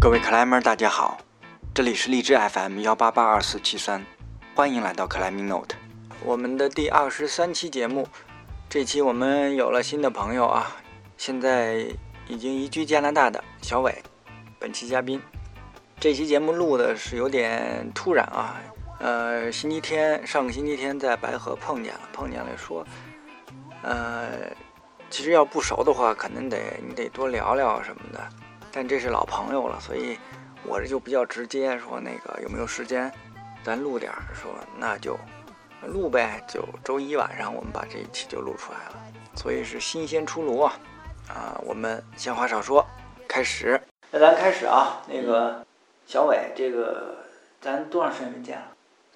各位克莱们，大家好，这里是荔枝 FM 幺八八二四七三，欢迎来到克莱明 Note，我们的第二十三期节目。这期我们有了新的朋友啊，现在已经移居加拿大的小伟，本期嘉宾。这期节目录的是有点突然啊，呃，星期天上个星期天在白河碰见了，碰见了说，呃，其实要不熟的话，可能得你得多聊聊什么的。但这是老朋友了，所以我这就比较直接说，那个有没有时间，咱录点儿，说那就录呗，就周一晚上我们把这一期就录出来了，所以是新鲜出炉啊！啊，我们闲话少说，开始。那咱开始啊，那个小伟，这个咱多长时间没见了？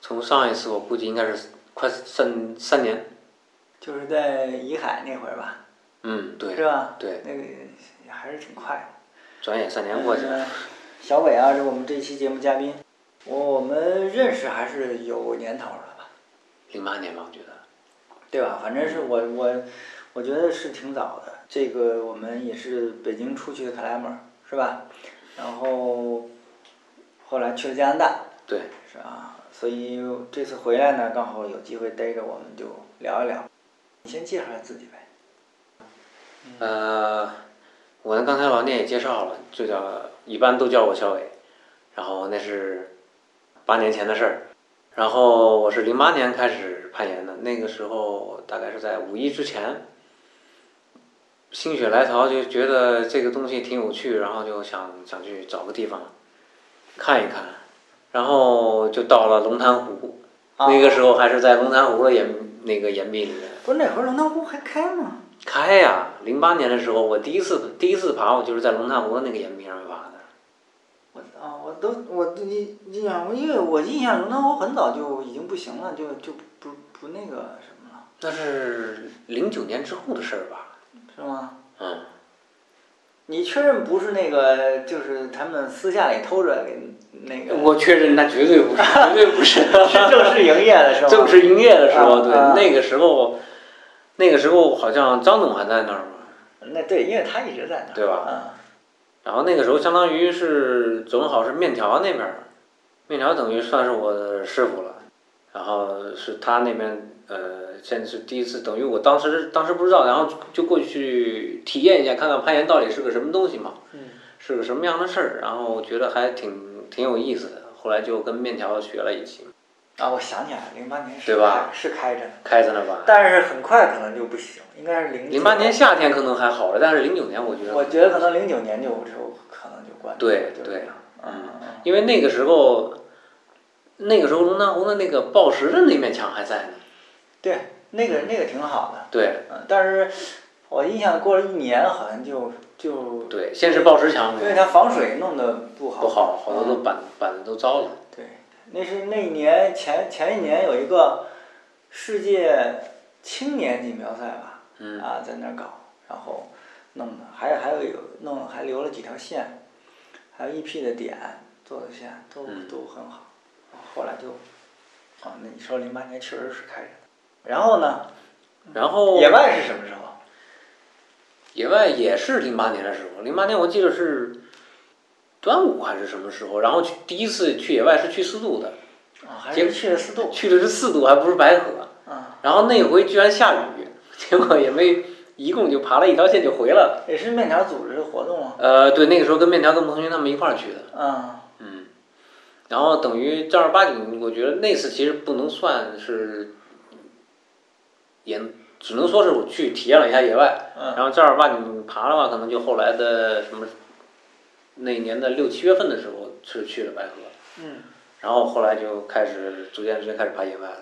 从上一次我估计应该是快三三年。就是在怡海那会儿吧？嗯，对。是吧？对。那个还是挺快的。转眼三年过去了。小伟啊，是我们这期节目嘉宾，我我们认识还是有年头了吧？零八年吧，我觉得。对吧？反正是我我我觉得是挺早的。这个我们也是北京出去的克莱门，是吧？然后后来去了加拿大。对。是啊，所以这次回来呢，刚好有机会逮着，我们就聊一聊。你先介绍下自己呗。呃。我呢，刚才老聂也介绍了，就叫一般都叫我小伟，然后那是八年前的事儿，然后我是零八年开始攀岩的，那个时候大概是在五一之前，心血来潮就觉得这个东西挺有趣，然后就想想去找个地方看一看，然后就到了龙潭湖，那个时候还是在龙潭湖的岩那个岩壁里面。不是那会儿龙潭湖还开吗？开呀！零八年的时候，我第一次第一次爬，我就是在龙潭湖的那个岩壁上爬的。我啊，我都我印印象，因为我印象龙潭湖很早就已经不行了，就就不不那个什么了。那是零九年之后的事儿吧？是吗？嗯。你确认不是那个？就是他们私下里偷着给那个？我确认，那绝对不是，绝对不是。是正式营业的时候。正式营业的时候，对，那个时候。那个时候好像张总还在那儿嘛？那对，因为他一直在那儿，对吧？嗯。然后那个时候相当于是正好是面条那边儿，面条等于算是我的师傅了。然后是他那边呃，先是第一次，等于我当时当时不知道，然后就过去体验一下，看看攀岩到底是个什么东西嘛，是个什么样的事儿。然后觉得还挺挺有意思的，后来就跟面条学了一起。啊，我想起来了，零八年是吧？是开着呢，开着呢吧？但是很快可能就不行，应该是零。零八年夏天可能还好了，但是零九年我觉得。我觉得可能零九年就就可能就关。对对，嗯，因为那个时候，那个时候龙潭湖的那个报时的那面墙还在呢。对，那个那个挺好的。对。嗯，但是我印象过了一年，好像就就。对，先是报时墙。因为它防水弄得不好。不好，好多都板板子都糟了。对。那是那一年前前一年有一个世界青年锦标赛吧，啊，在那儿搞，然后弄的，还还有有弄还留了几条线，还有一批的点做的线都都很好，后来就，啊，那你说零八年确实是开着，然后呢？然后野外是什么时候？野外也是零八年的时候，零八年我记得是。端午还是什么时候？然后去第一次去野外是去四渡的，啊，还是去了四渡？去的是四渡，还不是白河。啊。然后那回居然下雨，结果也没，一共就爬了一条线就回来了。也是面条组织的活动啊。呃，对，那个时候跟面条跟彭同学他们一块儿去的。啊。嗯。然后等于正儿八经，我觉得那次其实不能算是，也只能说是我去体验了一下野外。嗯。然后正儿八经爬的话，可能就后来的什么。那年的六七月份的时候是去了白河，嗯，然后后来就开始逐渐逐渐开始爬野外了。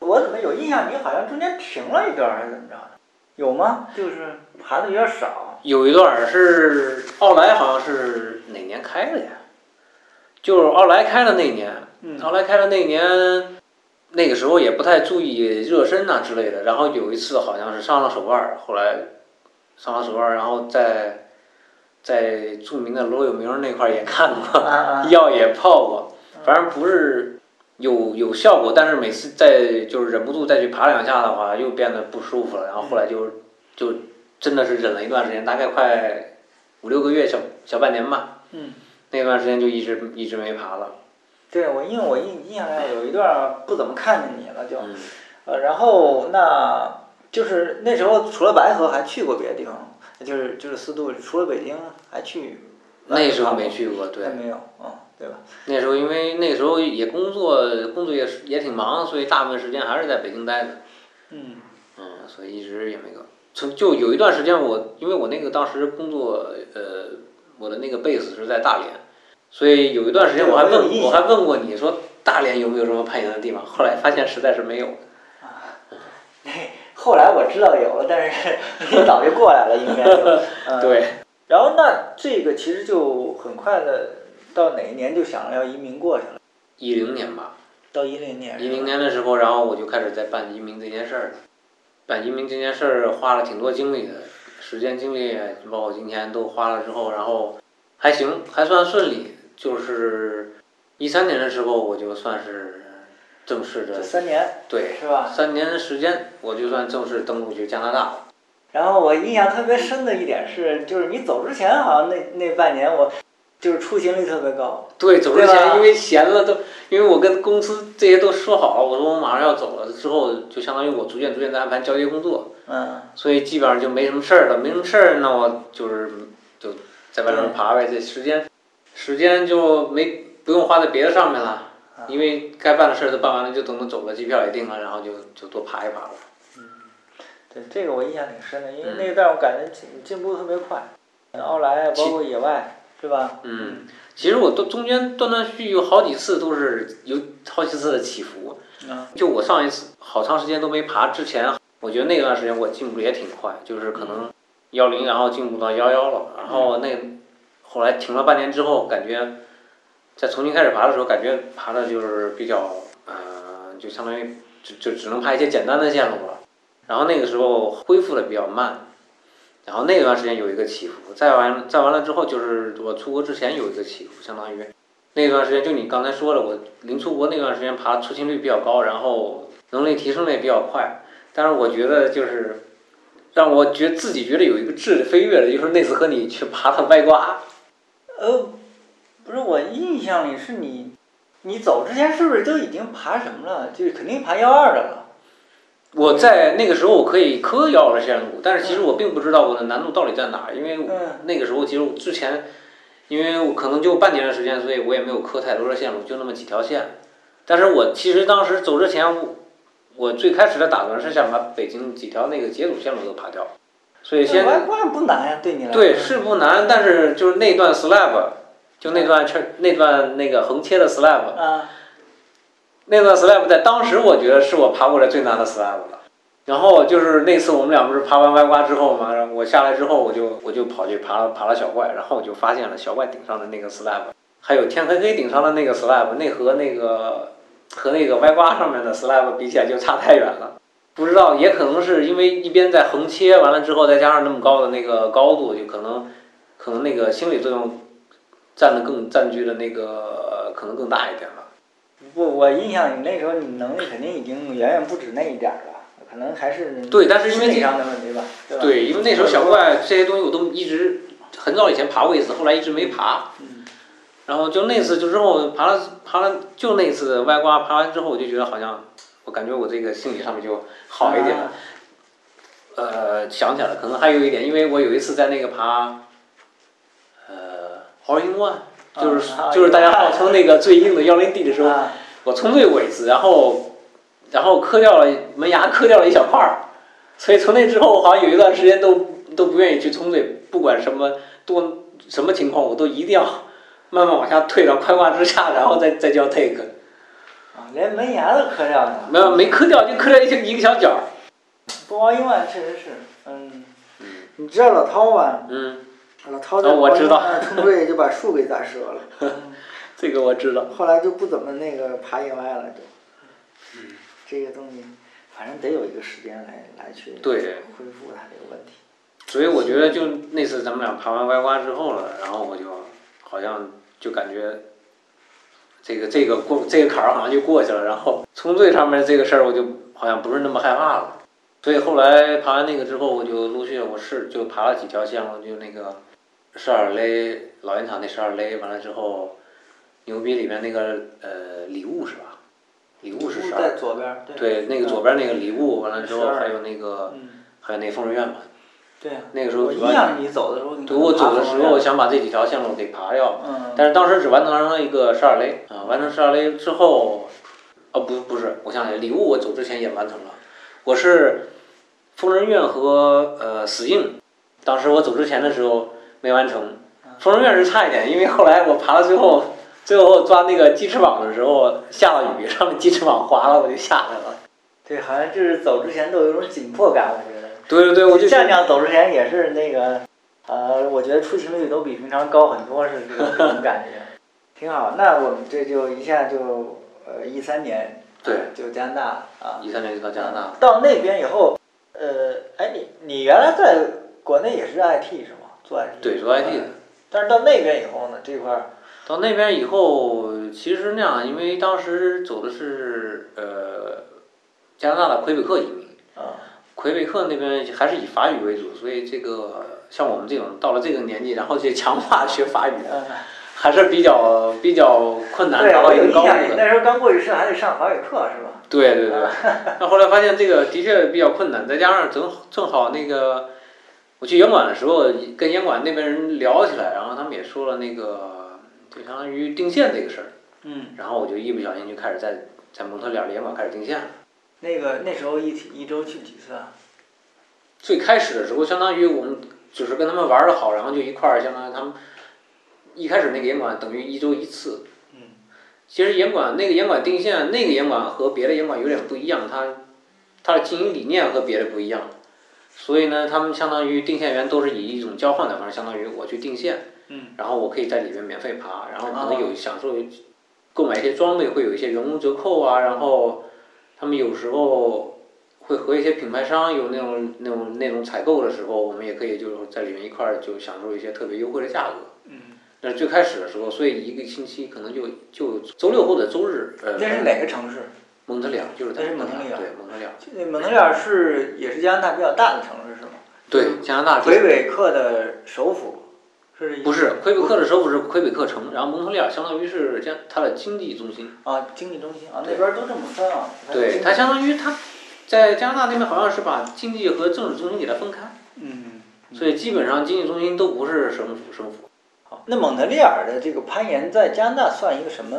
我怎么有印象？你好像中间停了一段还是怎么着的？有吗？就是爬的有点少。有一段是奥莱，好像是哪年开的呀？就是奥莱开的那年，奥莱开的那年，那个时候也不太注意热身呐之类的。然后有一次好像是伤了手腕，后来伤了手腕，然后在。在著名的罗有明那块儿也看过，药也泡过，反正不是有有效果，但是每次再就是忍不住再去爬两下的话，又变得不舒服了。然后后来就就真的是忍了一段时间，大概快五六个月，小小半年吧。嗯。那段时间就一直一直没爬了。对，我因为我印印象里有一段不怎么看见你了，就，呃，然后那就是那时候除了白河还去过别的地方，就是就是四渡，除了北京还去。那时候没去过，对。没有，嗯，对吧？那时候因为那时候也工作，工作也也挺忙，所以大部分时间还是在北京待着。嗯。嗯，所以一直也没个。从就有一段时间，我因为我那个当时工作，呃，我的那个 base 是在大连。所以有一段时间我还问，我还问过你说大连有没有什么攀岩的地方？后来发现实在是没有。啊，后来我知道有了，但是你 早就过来了，应该。对。然后那这个其实就很快的，到哪一年就想着要移民过去了？一零年吧。到一零年。一零年的时候，然后我就开始在办移民这件事儿。办移民这件事儿花了挺多精力的，时间精力包括金钱都花了之后，然后还行，还算顺利。就是一三年的时候，我就算是正式的三年，对，是吧？三年的时间，我就算正式登陆去加拿大了。然后我印象特别深的一点是，就是你走之前，好像那那半年我就是出勤率特别高。对，走之前因为闲了都，因为我跟公司这些都说好了，我说我马上要走了，之后就相当于我逐渐逐渐在安排交接工作。嗯。所以基本上就没什么事儿了，没什么事儿，那我就是就在外面爬呗，这时间。时间就没不用花在别的上面了，因为该办的事儿都办完了，就等着走了，机票也订了，然后就就多爬一爬了。嗯，对，这个我印象挺深的，因为那一段我感觉进进步特别快，奥莱包括野外，是吧？嗯，其实我都中间断断续续有好几次都是有好几次的起伏。嗯。就我上一次好长时间都没爬之前，我觉得那段时间我进步也挺快，就是可能幺零，然后进步到幺幺了，然后那。后来停了半年之后，感觉在重新开始爬的时候，感觉爬的就是比较，呃，就相当于就就只能爬一些简单的线路了。然后那个时候恢复的比较慢，然后那段时间有一个起伏。再完再完了之后，就是我出国之前有一个起伏，相当于那段时间就你刚才说的，我临出国那段时间爬出勤率比较高，然后能力提升的也比较快。但是我觉得就是让我觉自己觉得有一个质的飞跃的，就是那次和你去爬的歪瓜。呃，不是我印象里是你，你走之前是不是都已经爬什么了？就肯定爬幺二的了。我在那个时候我可以磕幺二的线路，但是其实我并不知道我的难度到底在哪儿，因为那个时候其实之前，因为我可能就半年的时间，所以我也没有磕太多的线路，就那么几条线。但是我其实当时走之前，我最开始的打算是想把北京几条那个解组线路都爬掉。所以先外挂不难呀，对你来说。对，是不难，但是就是那段 slab，就那段圈那段那个横切的 slab，啊，那段 slab 在当时我觉得是我爬过来最难的 slab 了。然后就是那次我们俩不是爬完歪瓜之后嘛，我下来之后我就我就跑去爬了爬了小怪，然后我就发现了小怪顶上的那个 slab，还有天黑黑顶上的那个 slab，那和那个和那个歪瓜上面的 slab 比起来就差太远了。不知道，也可能是因为一边在横切完了之后，再加上那么高的那个高度，就可能，可能那个心理作用占的更占据的那个可能更大一点吧。不，我印象你那时候你能力肯定已经远远不止那一点了，可能还是对，但是因为心理上的问题吧，对吧？对，因为那时候小怪这些东西我都一直很早以前爬过一次，后来一直没爬。嗯。然后就那次就之后爬了爬了，就那次歪瓜爬完之后，我就觉得好像。我感觉我这个心理上面就好一点了，呃，想起来了，可能还有一点，因为我有一次在那个爬，呃，All in One，就是就是大家号称那个最硬的幺零 D 的时候，我冲对过一次，然后，然后磕掉了门牙，磕掉了一小块儿，所以从那之后，好像有一段时间都都不愿意去冲对，不管什么多什么情况，我都一定要慢慢往下退到快挂之下，然后再再叫 take。啊，连门牙都磕掉了。没有，没磕掉，就磕掉一一个小角儿。不万确实是，嗯。你知道老涛吧？嗯。老涛在我知道。冲坠就把树给砸折了。这个我知道。后来就不怎么那个爬野外了，就。嗯。这个东西，反正得有一个时间来来去。对。恢复它这个问题。所以我觉得，就那次咱们俩爬完歪瓜之后了，然后我就好像就感觉。这个这个过这个坎儿好像就过去了，然后从最上面这个事儿我就好像不是那么害怕了，所以后来爬完那个之后，我就陆续我试就爬了几条线路，就那个十二勒老烟厂那十二勒，完了之后，牛逼里面那个呃礼物是吧？礼物是十二。在左边。对，那个左边那个礼物，完了之后还有那个，还有那疯人院嘛。对呀。那个时候。一样，你走的时候。对，我走的时候想把这几条线路给爬掉，但是当时只完成了一个十二勒啊，完成十二勒之后，哦不不是，我想起来，礼物我走之前也完成了，我是疯人院和呃死硬，当时我走之前的时候没完成，疯人院是差一点，因为后来我爬到最后，最后抓那个鸡翅膀的时候下了雨，上面鸡翅膀滑了，我就下来了。对，好像就是走之前都有一种紧迫感，我觉得。对对对，我就酱酱走之前也是那个，呃，我觉得出勤率都比平常高很多，是这种感觉，挺好。那我们这就一下就呃一三年，对，就加拿大啊。一三年就到加拿大。到那边以后，呃，哎，你你原来在国内也是 IT 是吗？做 IT。对，做 IT 的。但是到那边以后呢，这块儿。到那边以后，其实那样，因为当时走的是呃加拿大的魁北克移民。啊。魁北克那边还是以法语为主，所以这个像我们这种到了这个年纪，然后去强化学法语，还是比较比较困难，达到一个高度的。那时候刚过去是还得上法语课是吧？对对对。那后来发现这个的确比较困难，再加上正正好那个我去烟馆的时候，跟烟馆那边人聊起来，然后他们也说了那个就相当于定线这个事儿。嗯。然后我就一不小心就开始在在蒙特利尔的烟馆开始定线了。那个那时候一一周去几次啊？最开始的时候，相当于我们就是跟他们玩的好，然后就一块儿，相当于他们一开始那个严管等于一周一次。嗯。其实严管那个严管定线，那个严管和别的严管有点不一样，它它的经营理念和别的不一样，所以呢，他们相当于定线员都是以一种交换的方式，相当于我去定线，嗯，然后我可以在里面免费爬，然后可能有享受购买一些装备，会有一些员工折扣啊，然后。他们有时候会和一些品牌商有那种那种那种采购的时候，我们也可以就是在里面一块儿就享受一些特别优惠的价格。嗯。那最开始的时候，所以一个星期可能就就周六或者周日。呃。那是哪个城市？蒙特利尔，就是在蒙特利尔。对，蒙特利尔。那蒙特利尔是也是加拿大比较大的城市，是吗？对，加拿大。魁北克的首府是。不是魁北克的首府是魁北克城，然后蒙特利尔相当于是加它的经济中心。啊，经济中心啊，那边都这么分啊。对，它相当于它，在加拿大那边好像是把经济和政治中心给它分开。嗯。所以基本上经济中心都不是省府，省府。好，那蒙特利尔的这个攀岩在加拿大算一个什么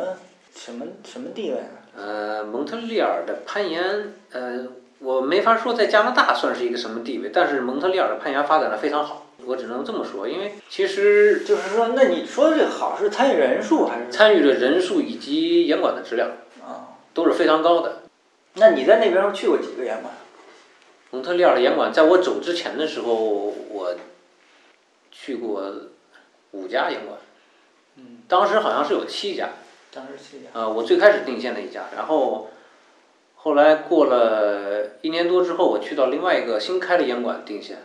什么什么地位呢？呃，蒙特利尔的攀岩，呃，我没法说在加拿大算是一个什么地位，但是蒙特利尔的攀岩发展的非常好。我只能这么说，因为其实就是说，那你说的这个好是参与人数还是参与的人数以及严管的质量啊都是非常高的。那你在那边去过几个严管？蒙特利尔的严管，在我走之前的时候，我去过五家严管。嗯。当时好像是有七家。当时七家。呃，我最开始定线的一家，然后后来过了一年多之后，我去到另外一个新开的烟馆定线。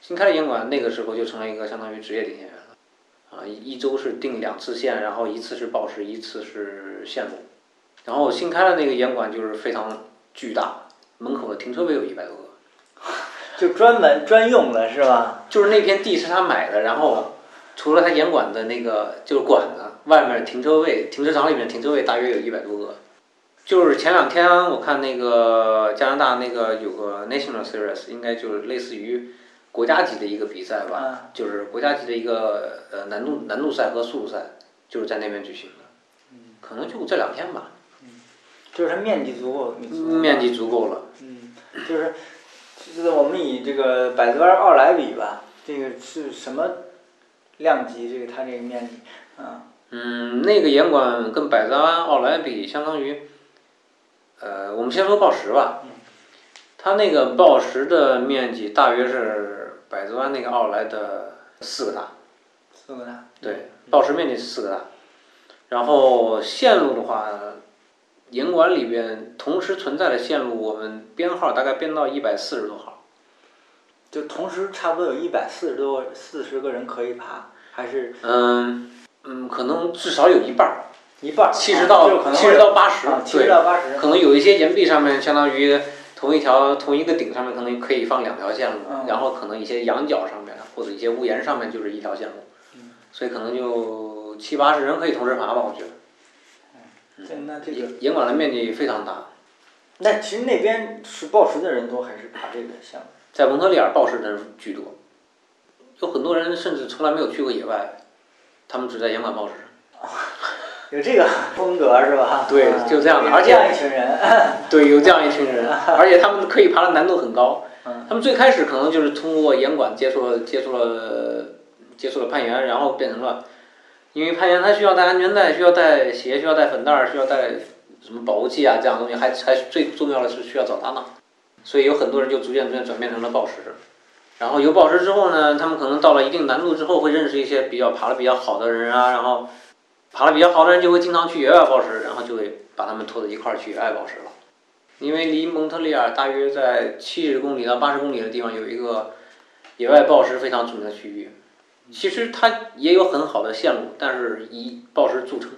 新开的烟馆那个时候就成了一个相当于职业定线员了，啊，一一周是定两次线，然后一次是报时，一次是线路，然后新开的那个烟馆就是非常巨大，门口的停车位有一百多个，就专门专用的是吧？就是那片地是他买的，然后除了他烟馆的那个就是管子，外面停车位，停车场里面停车位大约有一百多个，就是前两天我看那个加拿大那个有个 National Series，应该就是类似于。国家级的一个比赛吧，就是国家级的一个呃难度难度赛和速度赛，就是在那边举行的，可能就这两天吧。就是它面积足够。面积足够了。嗯，就是，就是我们以这个百子湾奥莱比吧，这个是什么量级？这个它这个面积，啊。嗯，那个严管跟百子湾奥莱比，相当于，呃，我们先说报时吧。它那个报时的面积大约是。百子湾那个奥莱的四个大，四个大，对，报时面积是四个大，然后线路的话，严管里边同时存在的线路，我们编号大概编到一百四十多号，就同时差不多有一百四十多四十个人可以爬，还是？嗯嗯，可能至少有一半儿，一半儿，七十到七十到八十，七十到八十，可能有一些岩壁上面相当于。同一条同一个顶上面可能可以放两条线路，然后可能一些羊角上面或者一些屋檐上面就是一条线路，所以可能就七八十人可以同时爬吧，我觉得。嗯，那这个岩管的面积非常大。那其实那边是报时的人多还是爬这个项目？在蒙特利尔报时的人居多，有很多人甚至从来没有去过野外，他们只在严管报时。有这个风格是吧？对，就这样的，而且这样一群人。对，有这样一群人，而且他们可以爬的难度很高。他们最开始可能就是通过严管接触了接触了接触了攀岩，然后变成了，因为攀岩它需要带安全带，需要带鞋，需要带粉袋，需要带什么保护器啊这样东西，还还最重要的是需要找搭档，所以有很多人就逐渐逐渐转变成了报时。然后有宝石之后呢，他们可能到了一定难度之后，会认识一些比较爬的比较好的人啊，然后爬的比较好的人就会经常去野外报时，然后就会把他们拖到一块儿去野外报时了。因为离蒙特利尔大约在七十公里到八十公里的地方有一个野外报时非常著名的区域，其实它也有很好的线路，但是以报时著称。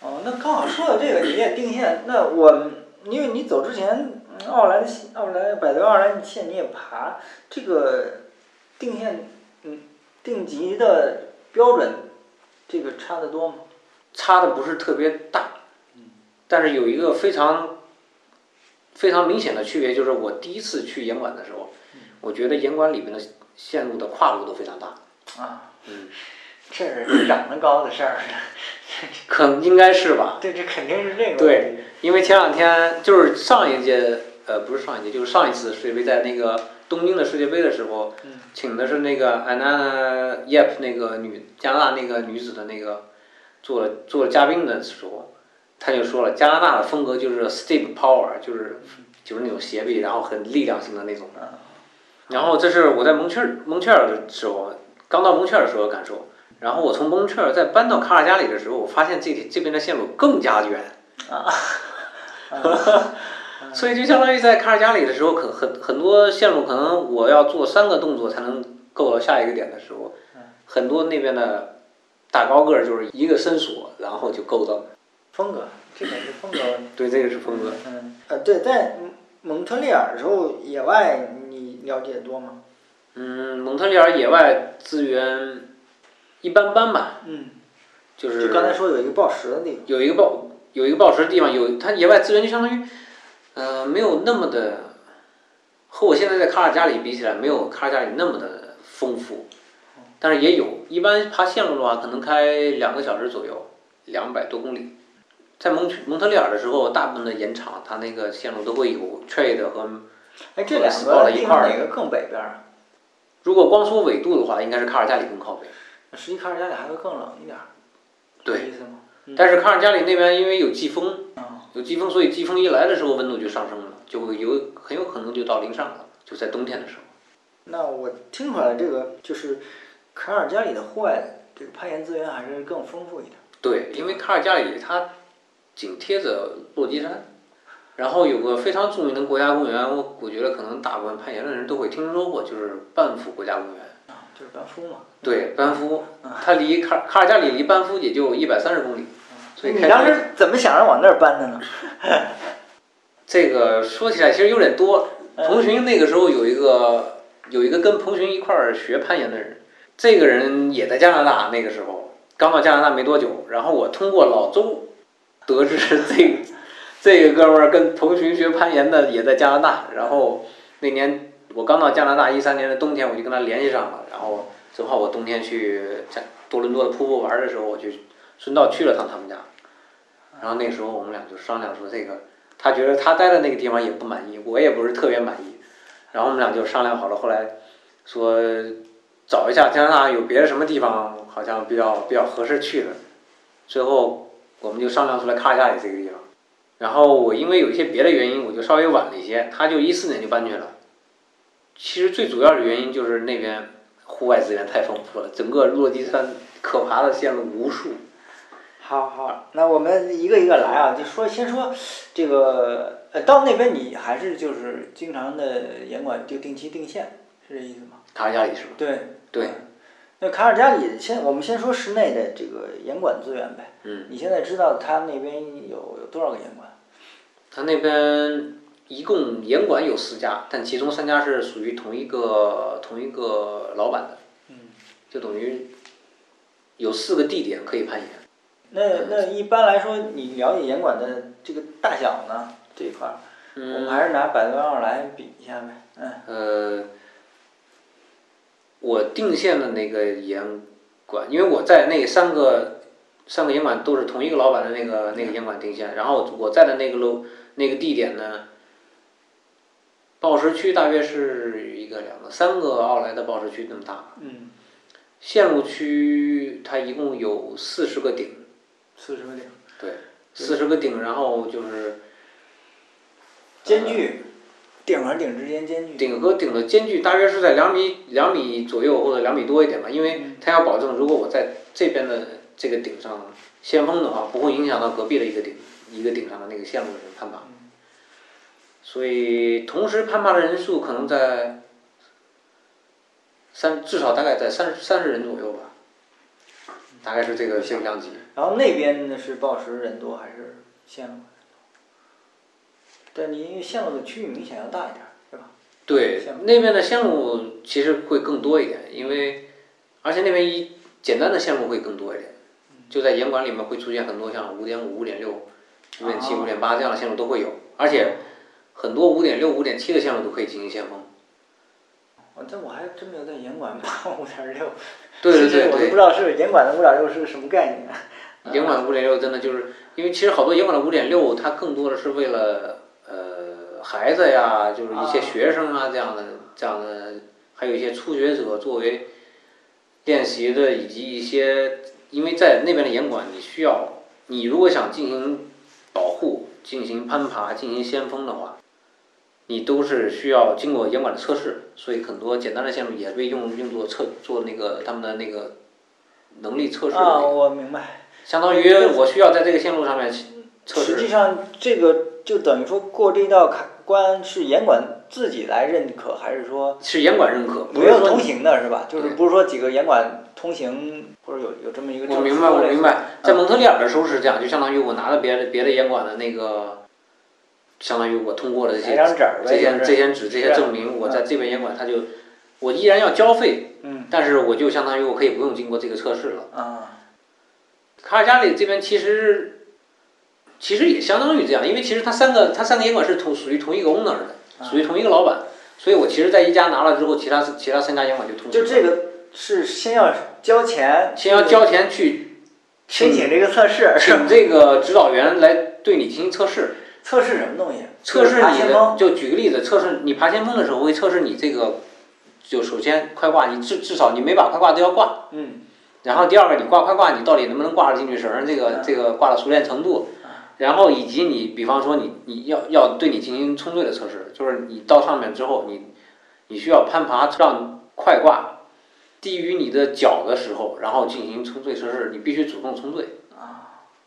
哦，那刚好说到这个，你也定线，那我因为你走之前，奥莱的奥莱百德奥莱线你也爬，这个定线嗯定级的标准，这个差的多吗？差的不是特别大，但是有一个非常。非常明显的区别就是，我第一次去严管的时候，我觉得严管里面的线路的跨度都非常大。啊，嗯，这是长得高的事儿。可应该是吧？对，这肯定是这个。对，因为前两天就是上一届，呃，不是上一届，就是上一次世界杯在那个东京的世界杯的时候，请的是那个 Anna Yep 那个女加拿大那个女子的那个做做嘉宾的时候。他就说了，加拿大的风格就是 steep power，就是就是那种斜臂，然后很力量性的那种。然后这是我在蒙切尔蒙切尔的时候，刚到蒙切尔的时候的感受。然后我从蒙切尔再搬到卡尔加里的时候，我发现这这边的线路更加远。啊。所以就相当于在卡尔加里的时候，可很很多线路可能我要做三个动作才能够到下一个点的时候，很多那边的大高个儿就是一个伸缩，然后就够到。风格，这个是风格。对，这个是风格。嗯，呃，对，在蒙特利尔的时候，野外你了解多吗？嗯，蒙特利尔野外资源一般般吧。嗯。就是。就刚才说有一个报时的地方。有一个报，有一个报时的地方，有它野外资源就相当于，呃，没有那么的，和我现在在卡尔加里比起来，没有卡尔加里那么的丰富，但是也有一般爬线路的话，可能开两个小时左右，两百多公里。在蒙蒙特利尔的时候，大部分的盐场，它那个线路都会有 trade 和哎，这两个地方哪个更北边儿？如果光说纬度的话，应该是卡尔加里更靠北。那实际卡尔加里还会更冷一点儿。对。但是卡尔加里那边因为有季风，有季风，所以季风一来的时候温度就上升了，就会有很有可能就到零上了，就在冬天的时候。那我听出来，这个就是卡尔加里的户外这个攀岩资源还是更丰富一点。对，因为卡尔加里它。紧贴着落基山，然后有个非常著名的国家公园，我我觉得可能大部分攀岩的人都会听说过，就是班夫国家公园。啊，就是班夫嘛。对，班夫，它离卡卡尔加里离班夫也就一百三十公里。所以你当时怎么想着往那儿搬的呢？这个说起来其实有点多。彭群那个时候有一个有一个跟彭群一块儿学攀岩的人，这个人也在加拿大，那个时候刚到加拿大没多久，然后我通过老周。得知这 这个哥们儿跟同学学攀岩的也在加拿大，然后那年我刚到加拿大一三年的冬天，我就跟他联系上了，然后正好我冬天去在多伦多的瀑布玩的时候，我就顺道去了趟他们家，然后那时候我们俩就商量说这个，他觉得他待的那个地方也不满意，我也不是特别满意，然后我们俩就商量好了，后来说找一下加拿大有别的什么地方好像比较比较合适去的，最后。我们就商量出来卡尔加里这个地方，然后我因为有一些别的原因，我就稍微晚了一些，他就一四年就搬去了。其实最主要的原因就是那边户外资源太丰富了，整个落基山可爬的线路无数。好好，那我们一个一个来啊，就说先说这个，呃，到那边你还是就是经常的严管就定期定线，是这意思吗？卡尔加里是吧？对对。那卡尔加里先，我们先说室内的这个严管资源呗。嗯。你现在知道他那边有有多少个严管？他那边一共严管有四家，但其中三家是属于同一个同一个老板的。嗯就等于有四个地点可以攀岩。那那一般来说，你了解严管的这个大小呢？这一块儿，我们还是拿百度奥来比一下呗。嗯。呃，我定线的那个严管，因为我在那三个三个严管都是同一个老板的那个那个严管定线，然后我在的那个楼那个地点呢，报时区大约是一个两个三个奥莱的报时区那么大。嗯。线路区它一共有四十个顶。四十个顶。对，四十个顶，然后就是。间距，顶和顶之间间距。顶和顶的间距大约是在两米两米左右或者两米多一点吧，因为它要保证如果我在这边的这个顶上先锋的话，不会影响到隔壁的一个顶一个顶上的那个线路的人攀爬。所以同时攀爬的人数可能在三至少大概在三三十人左右吧。大概是这个现象级。然后那边呢是报时人多还是线路？对，你因为线路的区域明显要大一点，是吧？对，那边的线路其实会更多一点，因为而且那边一简单的线路会更多一点，就在严管里面会出现很多像五点五、五点六、五点七、五点八这样的线路都会有，而且很多五点六、五点七的线路都可以进行先锋。哦，这我还真没有在严管爬五点六。对对对对。我都不知道是严管的五点六是个什么概念。严管的五点六真的就是，因为其实好多严管的五点六，它更多的是为了呃孩子呀，就是一些学生啊这样的这样的，还有一些初学者作为练习的，以及一些因为在那边的严管，你需要你如果想进行保护、进行攀爬、进行先锋的话。你都是需要经过严管的测试，所以很多简单的线路也被用用作测做那个他们的那个能力测试。啊，我明白。相当于我需要在这个线路上面测试。实际上，这个就等于说过这道卡关是严管自己来认可，还是说？是严管认可。没有通行的是吧？就是不是说几个严管通行，或者有有这么一个。我明白，我明白。在蒙特利尔的时候是这样，就相当于我拿了别的别的严管的那个。相当于我通过了这些这些这些纸这些证明，我在这边严管，他就我依然要交费，但是我就相当于我可以不用经过这个测试了。啊，卡尔加里这边其实其实也相当于这样，因为其实他三个他三个严管是同属于同一个 owner 的，属于同一个老板，所以我其实在一家拿了之后，其他其他三家严管就通。就这个是先要交钱，先要交钱去申请这个测试，请这个指导员来对你进行测试。测试什么东西？测试你的，就举个例子，测试你爬先锋的时候会测试你这个，就首先快挂，你至至少你每把快挂都要挂。嗯。然后第二个，你挂快挂，你到底能不能挂得进去绳？这个这个挂的熟练程度。然后以及你，比方说你你要要对你进行冲坠的测试，就是你到上面之后，你你需要攀爬让快挂低于你的脚的时候，然后进行冲坠测试，你必须主动冲坠。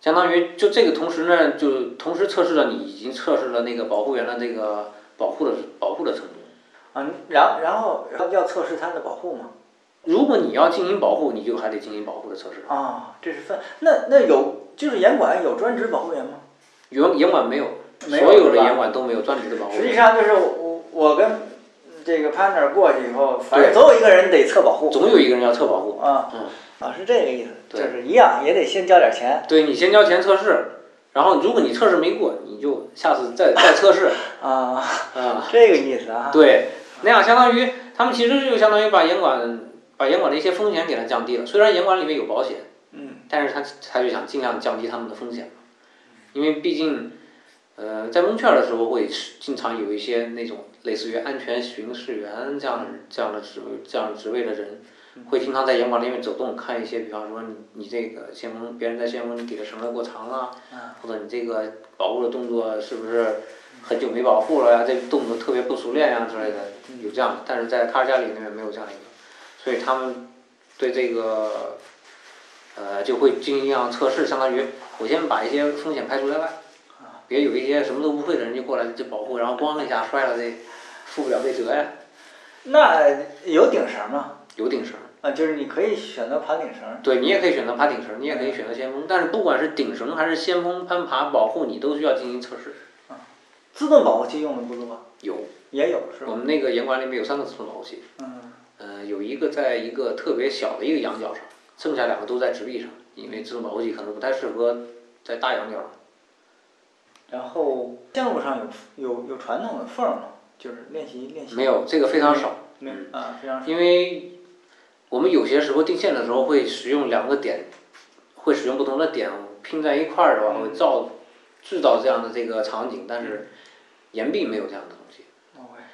相当于就这个同时呢，就同时测试了你已经测试了那个保护员的这个保护的保护的程度。嗯，然然后要测试它的保护吗？如果你要进行保护，你就还得进行保护的测试。啊，这是分那那有就是严管有专职保护员吗？严严管没有，所有的严管都没有专职的保护。实际上就是我我跟这个 partner 过去以后，反正总有一个人得测保护。总有一个人要测保护。啊。嗯。啊，是这个意思，就是一样，也得先交点钱。对你先交钱测试，然后如果你测试没过，你就下次再 再测试。啊啊，这个意思啊。对，那样相当于他们其实就相当于把严管把严管的一些风险给它降低了。虽然严管里面有保险，嗯，但是他他就想尽量降低他们的风险，因为毕竟，呃，在蒙圈的时候会经常有一些那种类似于安全巡视员这样这样的职位这样职位的人。会经常在严管里面走动，看一些，比方说你你这个先锋，别人在先锋你给的绳子过长啊，或者你这个保护的动作是不是很久没保护了呀？这动作特别不熟练呀之类的，有这样的。但是在卡尔加里那边没有这样一个，所以他们对这个呃就会进行一样测试，相当于我先把一些风险排除在外，别有一些什么都不会的人就过来就保护，然后咣一下摔了，这负不了这责呀。那有顶绳吗？有顶绳啊，就是你可以选择爬顶绳。对你也可以选择爬顶绳，你也可以选择先锋。但是不管是顶绳还是先锋攀爬保护，你都需要进行测试。啊，自动保护器用的不多。有。也有是吧？我们那个严管里面有三个自动保护器。嗯。呃，有一个在一个特别小的一个羊角上，剩下两个都在直壁上，因为自动保护器可能不太适合在大羊角上。然后线路上有有有传统的缝吗？就是练习练习。没有，这个非常少。没有啊，非常少。因为我们有些时候定线的时候会使用两个点，会使用不同的点拼在一块儿的话，会造制造这样的这个场景，但是岩壁没有这样的东西。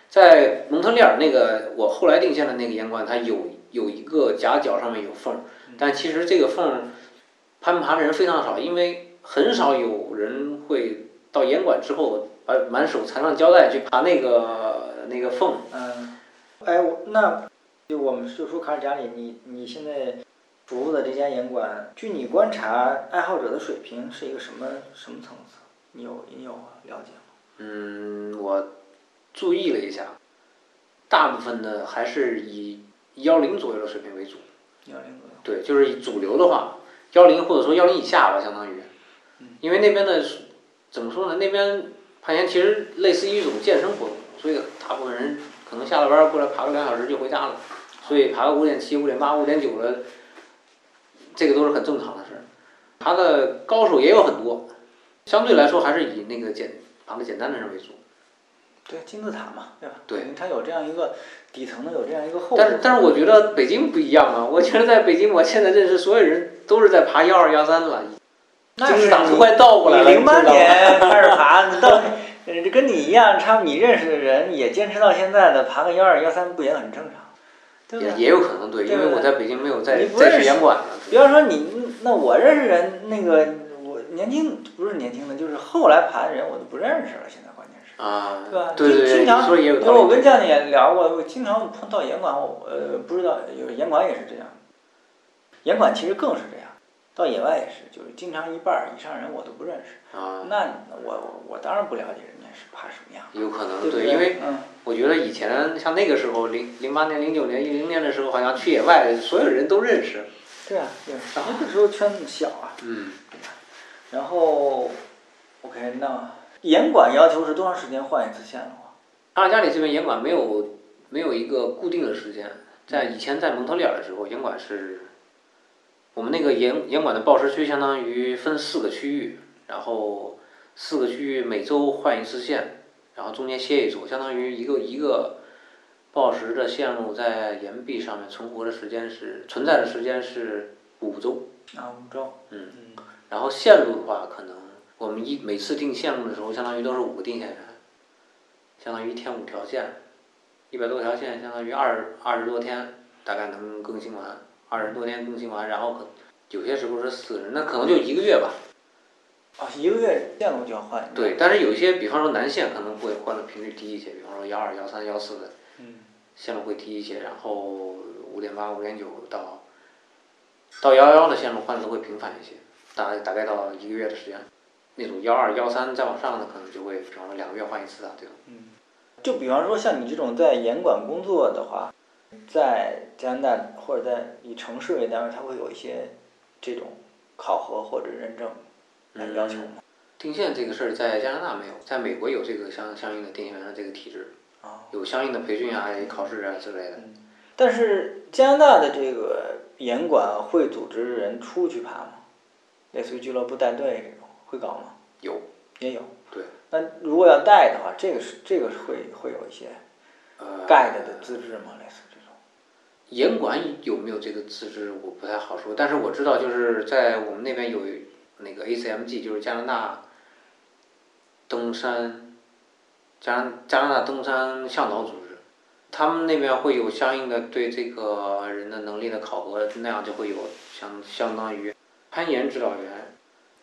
在蒙特利尔那个我后来定线的那个岩馆，它有有一个夹角上面有缝，但其实这个缝攀爬的人非常少，因为很少有人会到岩馆之后把满手缠上胶带去爬那个那个缝。嗯，哎，那就我们就说卡尔加里，你你现在服务的这家岩馆，据你观察，爱好者的水平是一个什么什么层次？你有你有了解吗？嗯，我。注意了一下，大部分的还是以幺零左右的水平为主。幺零左右。对，就是以主流的话，幺零或者说幺零以下吧，相当于。因为那边的怎么说呢？那边攀岩其实类似于一种健身活动，所以大部分人可能下了班过来爬个两小时就回家了。所以爬个五点七、五点八、五点九的，这个都是很正常的事儿。爬的高手也有很多，相对来说还是以那个简爬的简单的人为主。对金字塔嘛，对吧？对，它有这样一个底层的，有这样一个后。但是但是我觉得北京不一样啊！我觉得在北京，我现在认识所有人都是在爬幺二幺三了。那是都快倒过来了。零八年开始爬，你到跟你一样，差不你认识的人也坚持到现在的，爬个幺二幺三不也很正常？也也有可能对，因为我在北京没有在在严管。比方说你，那我认识人，那个我年轻不是年轻的，就是后来爬的人，我都不认识了。现在。啊，对吧？对对经常，因为我跟教练也聊过，我经常碰到严管，我呃不知道，有严管也是这样。严管其实更是这样，到野外也是，就是经常一半儿以上人我都不认识。啊。那我我当然不了解是怕什么样。有可能对，因为我觉得以前像那个时候，零零八年、零九年、一零年的时候，好像去野外所有人都认识。对啊，对，那个时候圈子小啊。嗯。然后，OK，那。严管要求是多长时间换一次线路啊？卡尔加里这边严管没有没有一个固定的时间，在以前在蒙特利尔的时候，严管是，我们那个严严管的报时区相当于分四个区域，然后四个区域每周换一次线，然后中间歇一周，相当于一个一个报时的线路在岩壁上面存活的时间是存在的时间是五周。啊，五周。嗯。然后线路的话，可能。我们一每次定线路的时候，相当于都是五个定线员，相当于一天五条线，一百多条线，相当于二二十多天，大概能更新完，二十多天更新完，然后可有些时候是四个人，那可能就一个月吧。啊，一个月线路就要换。对，但是有一些，比方说南线可能会换的频率低一些，比方说幺二、幺三、幺四的，线路会低一些，然后五点八、五点九到到幺幺的线路换的会频繁一些，大大概到一个月的时间。那种幺二幺三再往上的，可能就会，比方说两个月换一次啊，这种。嗯，就比方说像你这种在严管工作的话，在加拿大或者在以城市为单位，它会有一些这种考核或者认证来要求吗？定线这个事儿在加拿大没有，在美国有这个相相应的定线员的这个体制，有相应的培训啊、考试啊之类的。但是加拿大的这个严管会组织人出去爬吗？类似于俱乐部带队这种。会搞吗？有，也有。对。那如果要带的话，这个是这个是会会有一些 guide 的资质吗？类似这种。严管有没有这个资质，我不太好说。但是我知道，就是在我们那边有那个 ACMG，就是加拿大登山加加拿大登山向导组织，他们那边会有相应的对这个人的能力的考核，那样就会有相相当于攀岩指导员。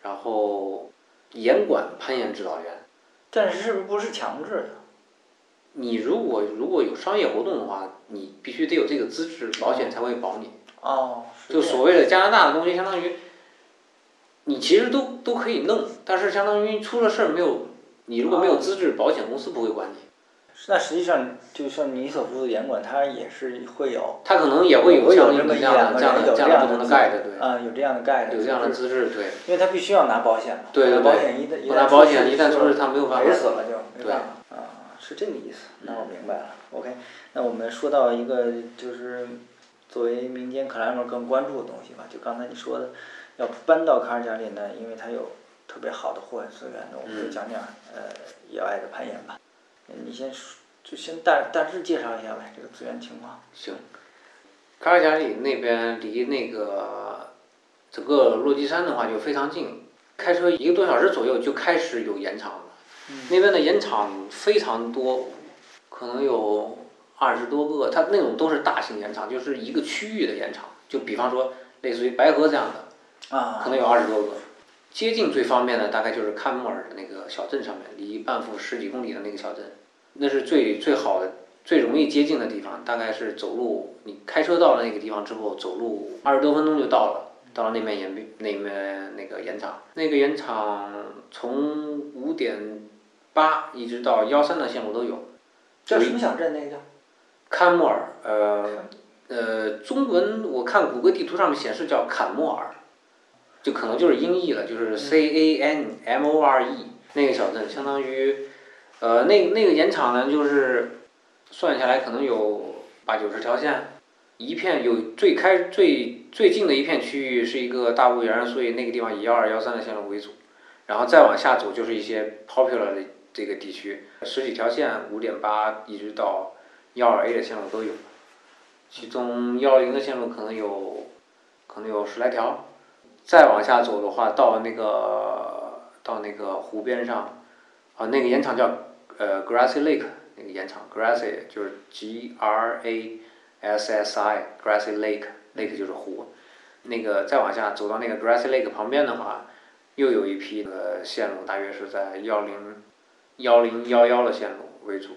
然后，严管攀岩指导员，但是是不是不是强制的？你如果如果有商业活动的话，你必须得有这个资质，保险才会保你。哦。就所谓的加拿大的东西，相当于，你其实都都可以弄，但是相当于出了事儿没有，你如果没有资质，保险公司不会管你。那实际上，就像你所服务的严管，它也是会有。它可能也会有像这么这样的这样的这样的盖的，对。啊，有这样的盖的。有这样的资质，对。因为他必须要拿保险嘛。对对对。保险一旦一旦保险一旦出事，他没有办法。赔死了就没办法。啊，是这个意思，那我明白了。OK，那我们说到一个就是作为民间克莱门更关注的东西吧，就刚才你说的，要搬到卡尔加里呢，因为它有特别好的户外资源，那我们就讲讲呃野外的攀岩吧。你先说，就先大大致介绍一下呗，这个资源情况。行，卡尔加里那边离那个整个落基山的话就非常近，开车一个多小时左右就开始有盐场了。那边的盐场非常多，可能有二十多个，它那种都是大型盐场，就是一个区域的盐场。就比方说，类似于白河这样的，啊，可能有二十多个。接近最方便的大概就是坎莫尔的那个小镇上面，离半幅十几公里的那个小镇，那是最最好的、最容易接近的地方。大概是走路，你开车到了那个地方之后，走路二十多分钟就到了，到了那边盐那边那个盐场。那个盐场从五点。八一直到幺三的线路都有。叫什么小镇？那个叫？坎莫尔，呃，呃，中文我看谷歌地图上面显示叫坎莫尔，就可能就是音译了，就是 C A N M O R E 那个小镇，相当于，呃，那那个盐场呢，就是算下来可能有八九十条线，一片有最开最最近的一片区域是一个大雾原，所以那个地方以幺二幺三的线路为主，然后再往下走就是一些 popular 的。这个地区十几条线，五点八一直到幺二 A 的线路都有，其中幺零的线路可能有，可能有十来条。再往下走的话，到那个到那个湖边上，啊，那个盐场叫呃 Grassy Lake 那个盐场，Grassy 就是 G R A S S I Grassy Lake，Lake 就是湖。那个再往下走到那个 Grassy Lake 旁边的话，又有一批的线路，大约是在幺零。幺零幺幺的线路为主，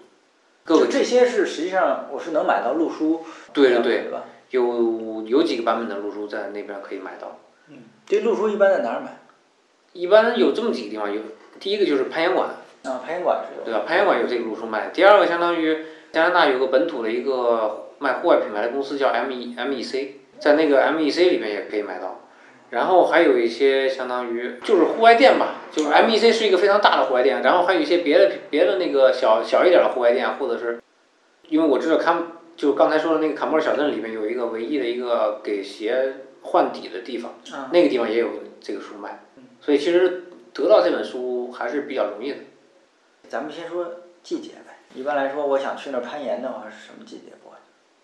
就这些是实际上我是能买到路书，对对对，有有几个版本的路书在那边可以买到。嗯，这路书一般在哪儿买？一般有这么几个地方，有第一个就是攀岩馆。啊，攀岩馆是有。对吧？攀岩馆有这个路书卖。第二个相当于加拿大有个本土的一个卖户外品牌的公司叫 M E M E C，在那个 M E C 里面也可以买到。然后还有一些相当于就是户外店吧，就是 M E C 是一个非常大的户外店，然后还有一些别的别的那个小小一点的户外店，或者是，因为我知道坎就刚才说的那个坎莫尔小镇里面有一个唯一的一个给鞋换底的地方，那个地方也有这个书卖，所以其实得到这本书还是比较容易的。咱们先说季节呗，一般来说，我想去那儿攀岩的话是什么季节过？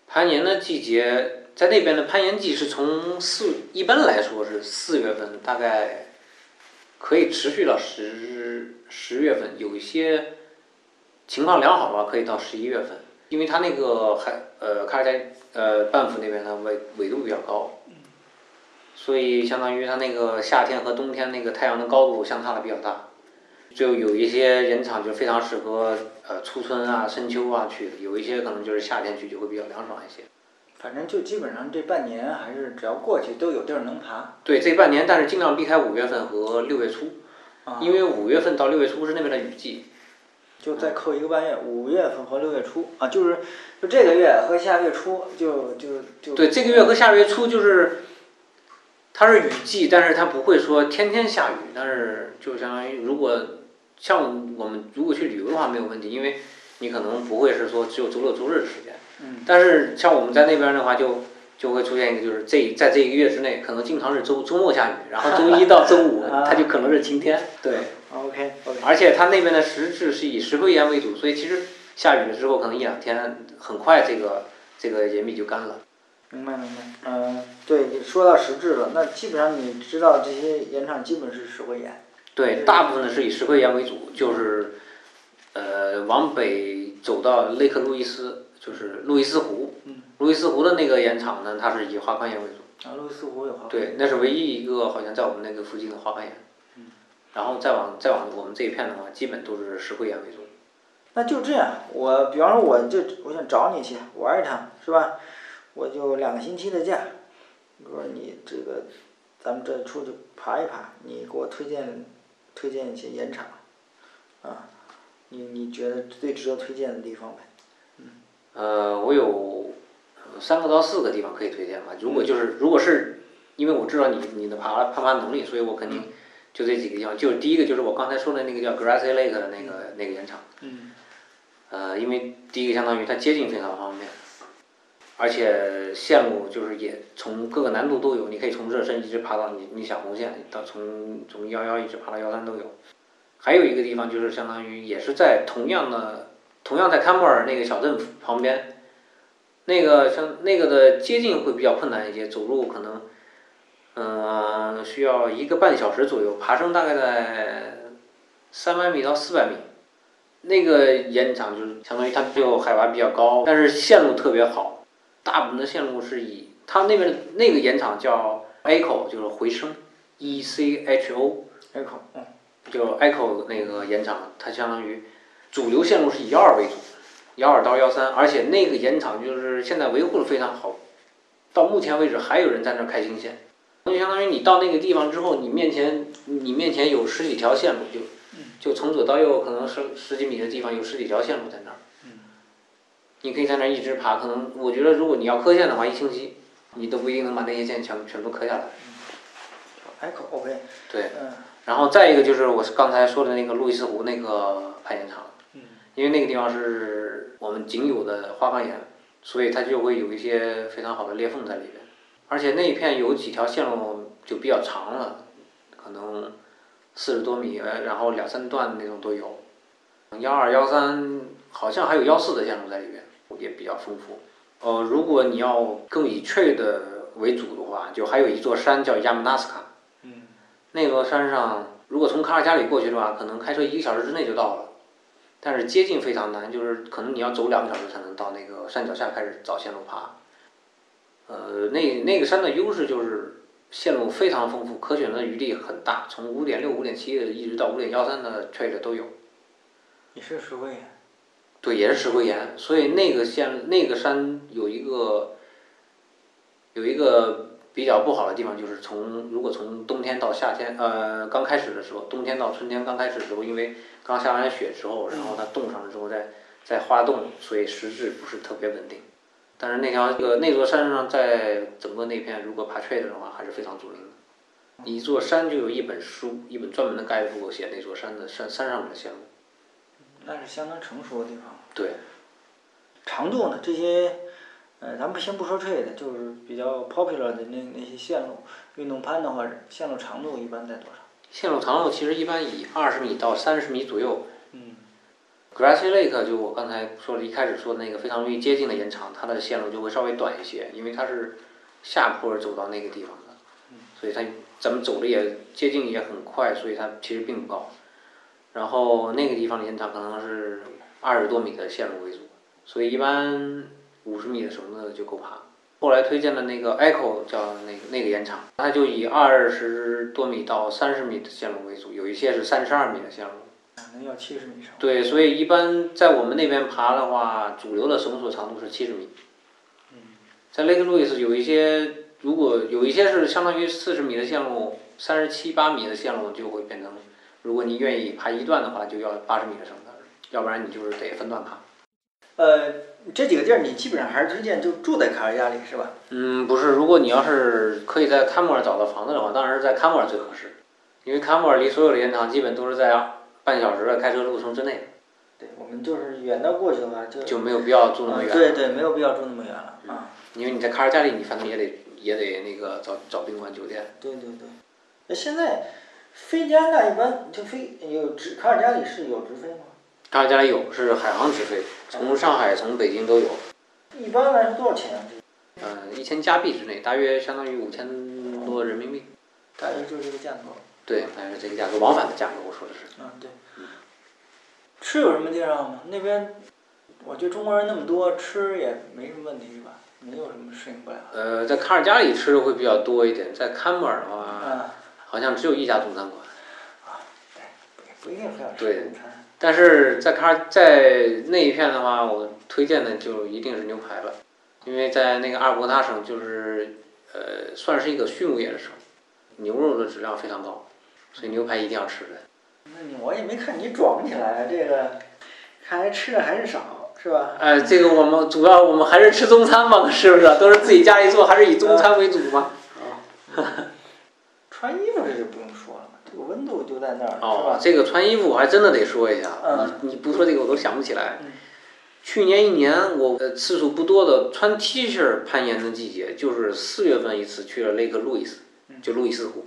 攀岩的季节。在那边的攀岩季是从四，一般来说是四月份，大概可以持续到十十月份，有一些情况良好的话可以到十一月份，因为它那个海呃卡尔加呃半幅那边的纬纬度比较高，所以相当于它那个夏天和冬天那个太阳的高度相差的比较大，就有一些人场就非常适合呃初春啊深秋啊去，有一些可能就是夏天去就会比较凉爽一些。反正就基本上这半年还是只要过去都有地儿能爬。对，这半年，但是尽量避开五月份和六月初，因为五月份到六月初是那边的雨季。就再扣一个半月，五月份和六月初啊，就是就这个月和下月初就就就。对，这个月和下月初就是，它是雨季，但是它不会说天天下雨，但是就相当于如果像我们如果去旅游的话没有问题，因为你可能不会是说只有周六周日的时间。但是像我们在那边的话，就就会出现一个，就是这在这一个月之内，可能经常是周周末下雨，然后周一到周五 它就可能是晴天。对，OK OK。而且它那边的石质是以石灰岩为主，所以其实下雨了之后，可能一两天，很快这个这个岩壁就干了。明白明白。嗯，对你说到实质了，那基本上你知道这些盐场基本是石灰岩。对，大部分的是以石灰岩为主，就是呃往北走到雷克路易斯。就是路易斯湖，路易斯湖的那个盐场呢，它是以花岗岩为主。啊，路易斯湖有花岗。对，那是唯一一个好像在我们那个附近的花岗岩。嗯。然后再往再往我们这一片的话，基本都是石灰岩为主。那就这样，我比方说，我就我想找你去玩一趟，是吧？我就两个星期的假，我说你这个，咱们这出去爬一爬，你给我推荐推荐一些盐场，啊，你你觉得最值得推荐的地方呗？嗯呃，我有三个到四个地方可以推荐吧。如果就是如果是，因为我知道你你的爬攀爬能力，所以我肯定就这几个地方。就是第一个就是我刚才说的那个叫 Grassy Lake 的那个那个盐场。嗯。呃，因为第一个相当于它接近非常方便，而且线路就是也从各个难度都有，你可以从热身一直爬到你你想红线，到从从幺幺一直爬到幺三都有。还有一个地方就是相当于也是在同样的，同样在喀木尔那个小镇旁边，那个像那个的接近会比较困难一些，走路可能，嗯，需要一个半小时左右，爬升大概在三百米到四百米。那个岩场就是相当于它就海拔比较高，但是线路特别好，大部分的线路是以它那边那个盐场叫 Echo，就是回声，E C H O，Echo，嗯，就 Echo 那个盐场，它相当于主流线路是以幺二为主，幺二到幺三，而且那个盐场就是现在维护的非常好，到目前为止还有人在那儿开新线，那就相当于你到那个地方之后，你面前你面前有十几条线路就。就从左到右，可能十十几米的地方有十几条线路在那儿。嗯。你可以在那儿一直爬，可能我觉得如果你要磕线的话，一星期你都不一定能把那些线全全部磕下来。还。口 OK。对。嗯。然后再一个就是我刚才说的那个路易斯湖那个攀岩场。嗯。因为那个地方是我们仅有的花岗岩，所以它就会有一些非常好的裂缝在里边，而且那一片有几条线路就比较长了，可能。四十多米，然后两三段那种都有，幺二幺三好像还有幺四的线路在里边，也比较丰富。呃，如果你要更以 trail 的为主的话，就还有一座山叫亚姆纳斯卡。嗯。那座山上，如果从卡尔加里过去的话，可能开车一个小时之内就到了，但是接近非常难，就是可能你要走两个小时才能到那个山脚下开始找线路爬。呃，那那个山的优势就是。线路非常丰富，可选择余地很大，从五点六、五点七的一直到五点幺三的 trail 都有。你是石灰岩。对，也是石灰岩，所以那个线那个山有一个有一个比较不好的地方，就是从如果从冬天到夏天，呃，刚开始的时候，冬天到春天刚开始的时候，因为刚下完雪之后，然后它冻上了之后再再化冻，所以石质不是特别稳定。但是那条这个那座山上，在整个那片如果爬 trail 的话，还是非常著名的。一座山就有一本书，一本专门的概述写那座山的山山上面的线路。那是相当成熟的地方。对。长度呢？这些，呃，咱们先不说 trail 的，就是比较 popular 的那那些线路，运动攀的话，线路长度一般在多少？线路长度其实一般以二十米到三十米左右。嗯。Grassy Lake 就我刚才说的，一开始说的那个非常容易接近的延长，它的线路就会稍微短一些，因为它是下坡走到那个地方的，所以它咱们走的也接近也很快，所以它其实并不高。然后那个地方的延长可能是二十多米的线路为主，所以一般五十米的什么的就够爬。后来推荐的那个 Echo 叫那个那个延长，它就以二十多米到三十米的线路为主，有一些是三十二米的线路。能要七十米长。对，所以一般在我们那边爬的话，主流的绳索长度是七十米。嗯。在 Lake Louise 有一些，如果有一些是相当于四十米的线路，三十七八米的线路就会变成，如果你愿意爬一段的话，就要八十米的绳子，要不然你就是得分段爬。呃，这几个地儿你基本上还是推荐就住在卡尔加里是吧？嗯，不是，如果你要是可以在喀木尔找到房子的话，当然是在喀木尔最合适，因为喀木尔离所有的盐场基本都是在。半小时的开车路程之内，对我们就是远到过去的话，就就没有必要住那么远。对对，没有必要住那么远了啊。因为你在卡尔加里，你反正也得也得那个找找宾馆酒店。对对对，那现在飞加拿大一般就飞有直卡尔加里是有直飞吗？卡尔加里有，是海航直飞，从上海从北京都有。一般来说多少钱啊？嗯，一千加币之内，大约相当于五千多人民币。大约就是这个价格。对，大约这个价格，往返的价格，我说的是。嗯，对。吃有什么介绍吗？那边，我觉得中国人那么多，吃也没什么问题，是吧？没有什么适应不了。呃，在卡尔加里吃的会比较多一点，在喀木尔的话，好像只有一家中餐馆。啊，对，不一定非要吃中餐。但是在卡在那一片的话，我推荐的就一定是牛排了，因为在那个阿尔伯塔省，就是呃，算是一个畜牧业的省，牛肉的质量非常高。所以牛排一定要吃的。那你我也没看你壮起来，这个看来吃的还是少，是吧？哎，这个我们主要我们还是吃中餐嘛，是不是？都是自己家里做，还是以中餐为主嘛。啊。穿衣服这就不用说了，这个温度就在那儿，是吧？这个穿衣服我还真的得说一下，你你不说这个我都想不起来。去年一年我呃次数不多的穿 T 恤攀岩的季节，就是四月份一次去了 Lake Louis，就路易斯湖，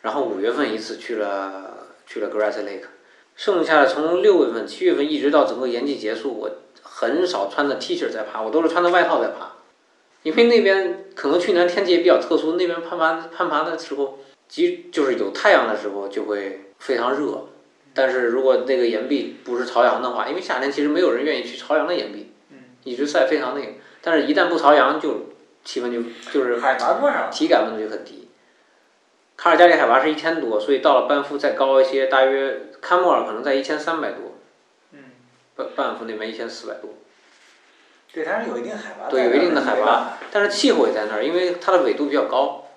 然后五月份一次去了去了 Grass Lake，剩下的从六月份七月份一直到整个岩季结束，我很少穿着 T 恤在爬，我都是穿着外套在爬，因为那边可能去年天气也比较特殊，那边攀爬攀爬的时候，即就是有太阳的时候就会非常热。但是如果那个岩壁不是朝阳的话，因为夏天其实没有人愿意去朝阳的岩壁，一直晒非常那个。但是，一旦不朝阳，就气温就就是海拔多少？体感温度就很低。卡尔加里海拔是一千多，所以到了班夫再高一些，大约堪莫尔可能在一千三百多。嗯。班班夫那边一千四百多。对，它是有一定海拔。对，有一定的海拔，但是气候也在那儿，因为它的纬度比较高。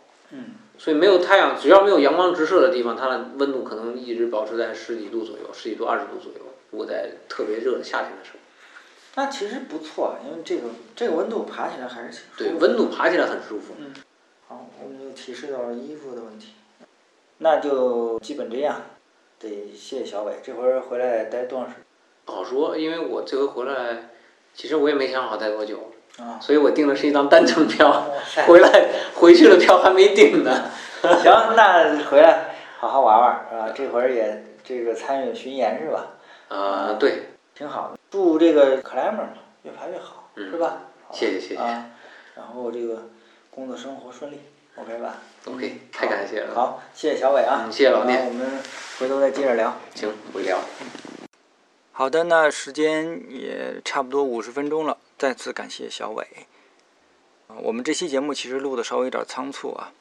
嗯。所以没有太阳，只要没有阳光直射的地方，它的温度可能一直保持在十几度左右，十几度、二十度左右。如果在特别热的夏天的时候，那其实不错，因为这个这个温度爬起来还是挺舒服。对，温度爬起来很舒服。嗯。好，我们就提示到了衣服的问题，那就基本这样。得谢谢小伟，这回回来待多长时间？不好说，因为我这回回来，其实我也没想好待多久。啊，所以我订的是一张单程票，回来回去的票还没订呢。行，那回来好好玩玩，是吧？这会儿也这个参与巡演是吧？啊，对，挺好的。祝这个 climber 嘛越爬越好，是吧？谢谢谢谢。啊，然后这个工作生活顺利，OK 吧？OK，太感谢了。好，谢谢小伟啊。谢谢老聂。我们回头再接着聊。行，回聊。好的，那时间也差不多五十分钟了。再次感谢小伟。啊我们这期节目其实录的稍微有点仓促啊。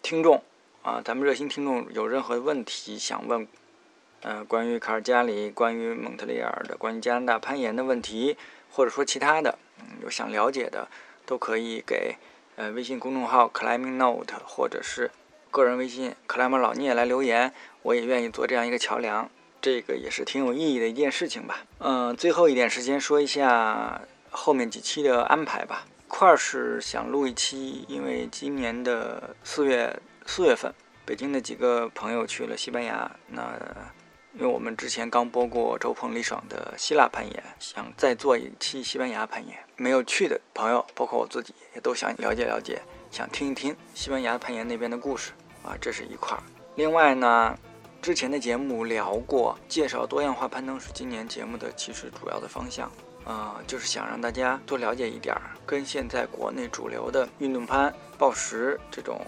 听众啊，咱们热心听众有任何问题想问，呃，关于卡尔加里、关于蒙特利尔的、关于加拿大攀岩的问题，或者说其他的，嗯有想了解的，都可以给呃微信公众号 Climbing Note 或者是个人微信 Climber 老聂来留言，我也愿意做这样一个桥梁。这个也是挺有意义的一件事情吧。嗯，最后一点时间说一下后面几期的安排吧。块儿是想录一期，因为今年的四月四月份，北京的几个朋友去了西班牙。那因为我们之前刚播过周鹏、李爽的希腊攀岩，想再做一期西班牙攀岩。没有去的朋友，包括我自己，也都想了解了解，想听一听西班牙攀岩那边的故事啊，这是一块儿。另外呢。之前的节目聊过，介绍多样化攀登是今年节目的其实主要的方向，啊，就是想让大家多了解一点儿，跟现在国内主流的运动攀、报时这种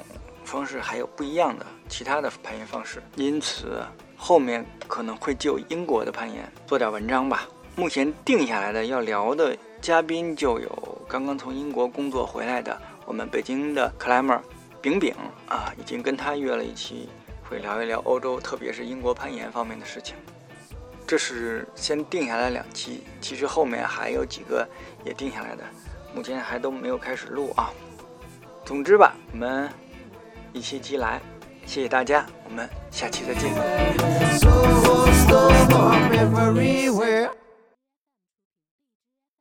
方式还有不一样的其他的攀岩方式。因此，后面可能会就英国的攀岩做点文章吧。目前定下来的要聊的嘉宾就有刚刚从英国工作回来的我们北京的 climber 饼饼啊，已经跟他约了一期。会聊一聊欧洲，特别是英国攀岩方面的事情。这是先定下来两期，其实后面还有几个也定下来的，目前还都没有开始录啊。总之吧，我们一期期来，谢谢大家，我们下期再见。